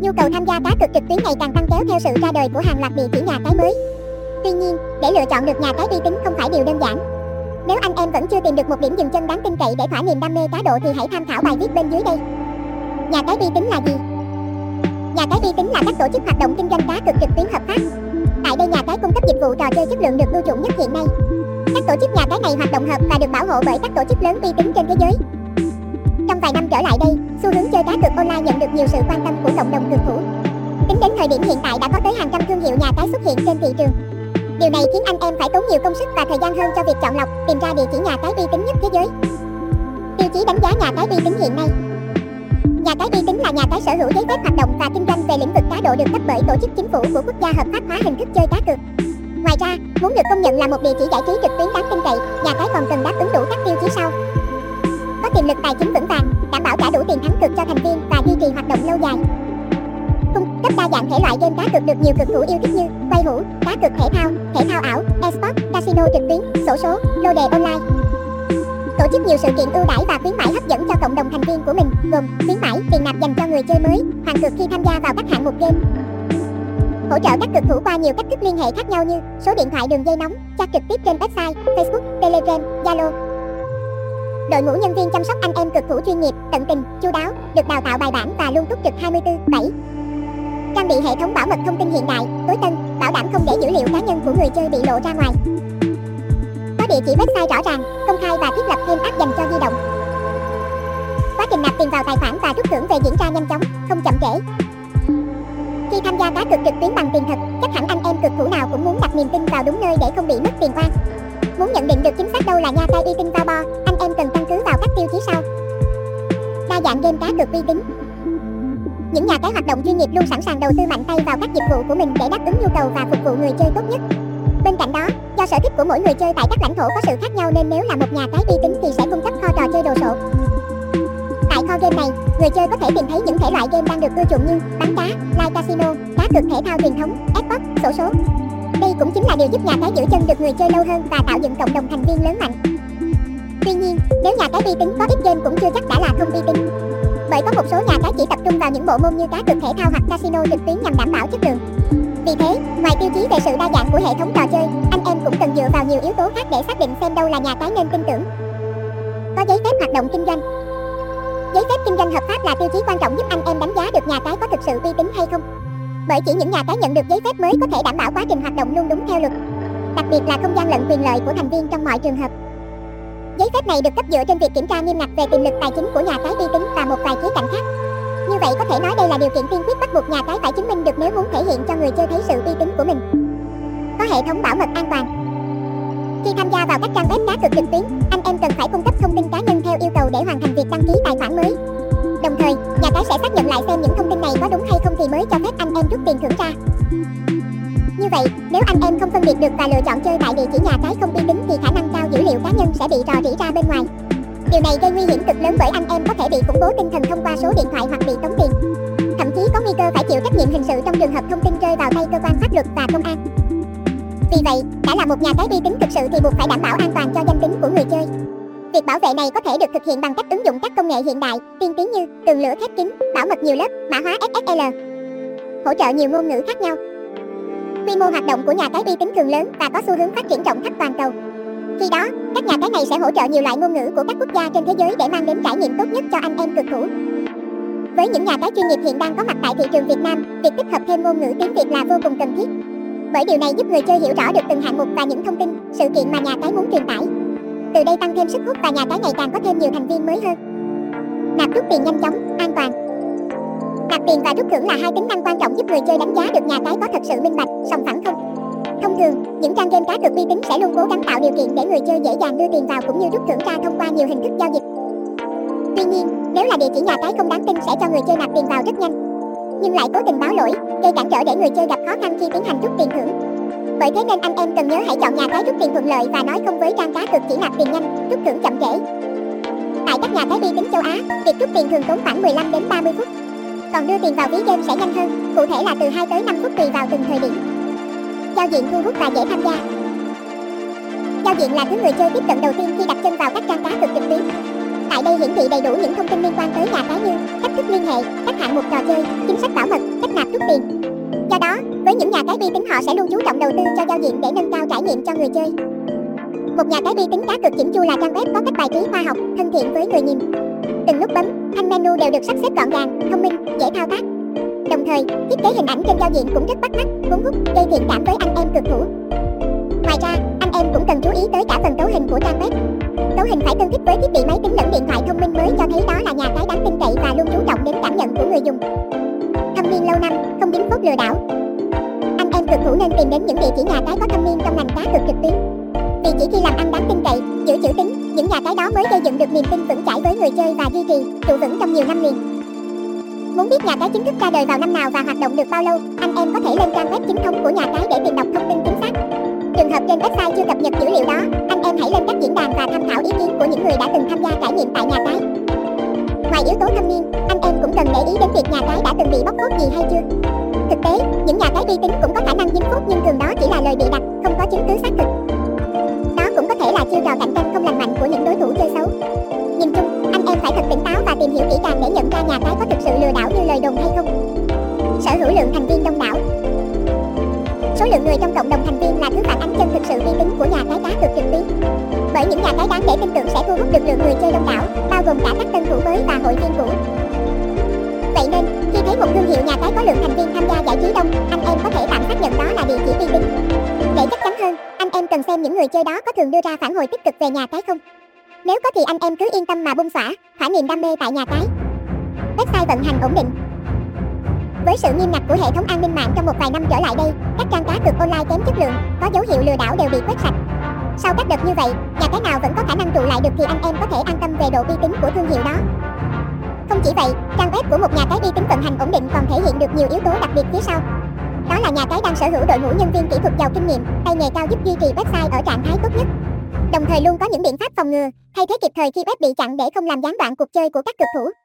Nhu cầu tham gia cá cược trực tuyến ngày càng tăng kéo theo sự ra đời của hàng loạt địa chỉ nhà cái mới. Tuy nhiên, để lựa chọn được nhà cái uy tín không phải điều đơn giản. Nếu anh em vẫn chưa tìm được một điểm dừng chân đáng tin cậy để thỏa niềm đam mê cá độ thì hãy tham khảo bài viết bên dưới đây. Nhà cái uy tín là gì? Nhà cái uy tín là các tổ chức hoạt động kinh doanh cá cược trực tuyến hợp pháp. Tại đây nhà cái cung cấp dịch vụ trò chơi chất lượng được ưu chuộng nhất hiện nay. Các tổ chức nhà cái này hoạt động hợp và được bảo hộ bởi các tổ chức lớn uy tín trên thế giới. Trong vài năm trở lại đây, xu hướng chơi cá cược online nhận được nhiều sự quan tâm của cộng đồng cược thủ. Tính đến thời điểm hiện tại đã có tới hàng trăm thương hiệu nhà cái xuất hiện trên thị trường. Điều này khiến anh em phải tốn nhiều công sức và thời gian hơn cho việc chọn lọc, tìm ra địa chỉ nhà cái uy tín nhất thế giới. Tiêu chí đánh giá nhà cái uy tín hiện nay. Nhà cái uy tín là nhà cái sở hữu giấy phép hoạt động và kinh doanh về lĩnh vực cá độ được cấp bởi tổ chức chính phủ của quốc gia hợp pháp hóa hình thức chơi cá cược. Ngoài ra, muốn được công nhận là một địa chỉ giải trí trực tuyến đáng tin cậy, nhà cái còn cần đáp ứng đủ các tiêu chí tiềm lực tài chính vững vàng, đảm bảo trả đủ tiền thắng cược cho thành viên và duy trì hoạt động lâu dài. Cung cấp đa dạng thể loại game cá cược được nhiều cực thủ yêu thích như quay hũ, cá cược thể thao, thể thao ảo, esports, casino trực tuyến, sổ số, lô đề online. Tổ chức nhiều sự kiện ưu đãi và khuyến mãi hấp dẫn cho cộng đồng thành viên của mình, gồm khuyến mãi tiền nạp dành cho người chơi mới, hoàn cược khi tham gia vào các hạng mục game, hỗ trợ các cực thủ qua nhiều cách thức liên hệ khác nhau như số điện thoại đường dây nóng, chat trực tiếp trên website, Facebook, Telegram, Zalo. Đội ngũ nhân viên chăm sóc anh em cực thủ chuyên nghiệp, tận tình, chu đáo, được đào tạo bài bản và luôn túc trực 24/7. Trang bị hệ thống bảo mật thông tin hiện đại, tối tân, bảo đảm không để dữ liệu cá nhân của người chơi bị lộ ra ngoài. Có địa chỉ website rõ ràng, công khai và thiết lập thêm app dành cho di động. Quá trình nạp tiền vào tài khoản và rút thưởng về diễn ra nhanh chóng, không chậm trễ, khi tham gia cá cược trực tuyến bằng tiền thật, chắc hẳn anh em cực thủ nào cũng muốn đặt niềm tin vào đúng nơi để không bị mất tiền oan. Muốn nhận định được chính xác đâu là nha tay y tin bao bo, dạng game cá cược uy tín. Những nhà cái hoạt động chuyên nghiệp luôn sẵn sàng đầu tư mạnh tay vào các dịch vụ của mình để đáp ứng nhu cầu và phục vụ người chơi tốt nhất. Bên cạnh đó, do sở thích của mỗi người chơi tại các lãnh thổ có sự khác nhau nên nếu là một nhà cái uy tín thì sẽ cung cấp kho trò chơi đồ sộ, Tại kho game này, người chơi có thể tìm thấy những thể loại game đang được ưa chuộng như bắn cá, live casino, cá cược thể thao truyền thống, Xbox, sổ số. Đây cũng chính là điều giúp nhà cái giữ chân được người chơi lâu hơn và tạo dựng cộng đồng thành viên lớn mạnh. Tuy nhiên, nếu nhà cái uy tín có ít game cũng chưa chắc đã là không uy tín. Bởi có một số nhà cái chỉ tập trung vào những bộ môn như cá cược thể thao hoặc casino trực tuyến nhằm đảm bảo chất lượng. Vì thế, ngoài tiêu chí về sự đa dạng của hệ thống trò chơi, anh em cũng cần dựa vào nhiều yếu tố khác để xác định xem đâu là nhà cái nên tin tưởng. Có giấy phép hoạt động kinh doanh, Giấy phép kinh doanh hợp pháp là tiêu chí quan trọng giúp anh em đánh giá được nhà cái có thực sự uy tín hay không. Bởi chỉ những nhà cái nhận được giấy phép mới có thể đảm bảo quá trình hoạt động luôn đúng theo luật. Đặc biệt là không gian lận quyền lợi của thành viên trong mọi trường hợp. Giấy phép này được cấp dựa trên việc kiểm tra nghiêm ngặt về tiềm lực tài chính của nhà cái uy tín và một vài khía cạnh khác. Như vậy có thể nói đây là điều kiện tiên quyết bắt buộc nhà cái phải chứng minh được nếu muốn thể hiện cho người chơi thấy sự uy tín của mình. Có hệ thống bảo mật an toàn. Khi tham gia vào các trang web cá cược trực tuyến, anh em cần phải cung cấp thông tin cá nhân theo yêu cầu để hoàn thành việc đăng ký tài khoản mới. Đồng thời, nhà cái sẽ xác nhận lại xem những thông tin này có đúng hay không thì mới cho phép anh em rút tiền thưởng ra. Như vậy, nếu anh em không phân biệt được và lựa chọn chơi tại địa chỉ nhà cái không uy tín thì khả năng cao dữ liệu cá nhân sẽ bị rò rỉ ra bên ngoài. Điều này gây nguy hiểm cực lớn bởi anh em có thể bị khủng bố tinh thần thông qua số điện thoại hoặc bị tống tiền. Thậm chí có nguy cơ phải chịu trách nhiệm hình sự trong trường hợp thông tin rơi vào tay cơ quan pháp luật và công an. Vì vậy, đã là một nhà cái uy tín thực sự thì buộc phải đảm bảo an toàn cho danh tính của người chơi. Việc bảo vệ này có thể được thực hiện bằng cách ứng dụng các công nghệ hiện đại, tiên tiến như tường lửa khép kín, bảo mật nhiều lớp, mã hóa SSL, hỗ trợ nhiều ngôn ngữ khác nhau. Quy mô hoạt động của nhà cái uy tín thường lớn và có xu hướng phát triển rộng khắp toàn cầu. Khi đó, các nhà cái này sẽ hỗ trợ nhiều loại ngôn ngữ của các quốc gia trên thế giới để mang đến trải nghiệm tốt nhất cho anh em cực thủ. Với những nhà cái chuyên nghiệp hiện đang có mặt tại thị trường Việt Nam, việc tích hợp thêm ngôn ngữ tiếng Việt là vô cùng cần thiết bởi điều này giúp người chơi hiểu rõ được từng hạng mục và những thông tin, sự kiện mà nhà cái muốn truyền tải. Từ đây tăng thêm sức hút và nhà cái ngày càng có thêm nhiều thành viên mới hơn. Nạp rút tiền nhanh chóng, an toàn. Nạp tiền và rút thưởng là hai tính năng quan trọng giúp người chơi đánh giá được nhà cái có thật sự minh bạch, sòng phẳng không. Thông thường, những trang game cá cược uy tín sẽ luôn cố gắng tạo điều kiện để người chơi dễ dàng đưa tiền vào cũng như rút thưởng ra thông qua nhiều hình thức giao dịch. Tuy nhiên, nếu là địa chỉ nhà cái không đáng tin sẽ cho người chơi nạp tiền vào rất nhanh, nhưng lại cố tình báo lỗi, gây cản trở để người chơi gặp khó khăn khi tiến hành rút tiền thưởng. Bởi thế nên anh em cần nhớ hãy chọn nhà cái rút tiền thuận lợi và nói không với trang cá cược chỉ nạp tiền nhanh, rút thưởng chậm trễ. Tại các nhà cái uy tín châu Á, việc rút tiền thường tốn khoảng 15 đến 30 phút. Còn đưa tiền vào ví game sẽ nhanh hơn, cụ thể là từ 2 tới 5 phút tùy vào từng thời điểm. Giao diện thu hút và dễ tham gia. Giao diện là thứ người chơi tiếp cận đầu tiên khi đặt chân vào các trang cá cược trực tuyến Tại đây hiển thị đầy đủ những thông tin liên quan tới nhà cái như cách thức liên hệ, các hạng mục trò chơi, chính sách bảo mật, cách nạp rút tiền. Do đó, với những nhà cái bi tính họ sẽ luôn chú trọng đầu tư cho giao diện để nâng cao trải nghiệm cho người chơi. Một nhà cái bi tính cá cược chỉnh chu là trang web có cách bài trí khoa học, thân thiện với người nhìn. Từng nút bấm, thanh menu đều được sắp xếp gọn gàng, thông minh, dễ thao tác. Đồng thời, thiết kế hình ảnh trên giao diện cũng rất bắt mắt, cuốn hút, gây thiện cảm với anh em cực thủ. Ngoài ra, anh em cũng cần chú ý tới cả phần cấu hình của trang web. Cấu hình phải tương thích với thiết bị máy tính lẫn điện thoại thông minh mới cho thấy đó là nhà cái đáng tin cậy và luôn chú trọng đến cảm nhận của người dùng. Thâm niên lâu năm, không dính phốt lừa đảo. Anh em cực thủ nên tìm đến những địa chỉ nhà cái có thâm niên trong ngành cá cược trực tuyến. Vì chỉ khi làm ăn đáng tin cậy, giữ chữ tín, những nhà cái đó mới gây dựng được niềm tin vững chãi với người chơi và duy trì, trụ vững trong nhiều năm liền. Muốn biết nhà cái chính thức ra đời vào năm nào và hoạt động được bao lâu, anh em có thể lên trang web chính thống của nhà cái để tìm đọc thông tin chính xác. Trường hợp trên website chưa cập nhật dữ liệu đó, anh em hãy lên các diễn đàn và tham khảo ý kiến của những người đã từng tham gia trải nghiệm tại nhà cái. Ngoài yếu tố thâm niên, anh em cũng cần để ý đến việc nhà cái đã từng bị bóc phốt gì hay chưa. Thực tế, những nhà cái uy tín cũng có khả năng dính phốt nhưng thường đó chỉ là lời bịa đặt, không có chứng cứ xác thực. Đó cũng có thể là chiêu trò cạnh tranh không lành mạnh của những đối thủ chơi xấu. Nhìn chung, anh em phải thật tỉnh táo và tìm hiểu kỹ càng để nhận ra nhà cái có thực sự lừa đảo như lời đồn hay không. Sở hữu lượng thành viên đông đảo, Số lượng người trong cộng đồng thành viên là thứ phản ánh chân thực sự uy tín của nhà cái cá cược trực tuyến. Bởi những nhà cái đáng để tin tưởng sẽ thu hút được lượng người chơi đông đảo, bao gồm cả các tân thủ mới và hội viên cũ. Vậy nên, khi thấy một thương hiệu nhà cái có lượng thành viên tham gia giải trí đông, anh em có thể tạm xác nhận đó là địa chỉ uy tín. Để chắc chắn hơn, anh em cần xem những người chơi đó có thường đưa ra phản hồi tích cực về nhà cái không. Nếu có thì anh em cứ yên tâm mà bung xõa, thỏa niềm đam mê tại nhà cái. Website vận hành ổn định, với sự nghiêm ngặt của hệ thống an ninh mạng trong một vài năm trở lại đây, các trang cá cược online kém chất lượng, có dấu hiệu lừa đảo đều bị quét sạch. Sau các đợt như vậy, nhà cái nào vẫn có khả năng trụ lại được thì anh em có thể an tâm về độ uy tín của thương hiệu đó. Không chỉ vậy, trang web của một nhà cái uy tín vận hành ổn định còn thể hiện được nhiều yếu tố đặc biệt phía sau. Đó là nhà cái đang sở hữu đội ngũ nhân viên kỹ thuật giàu kinh nghiệm, tay nghề cao giúp duy trì website ở trạng thái tốt nhất. Đồng thời luôn có những biện pháp phòng ngừa, thay thế kịp thời khi web bị chặn để không làm gián đoạn cuộc chơi của các cực thủ.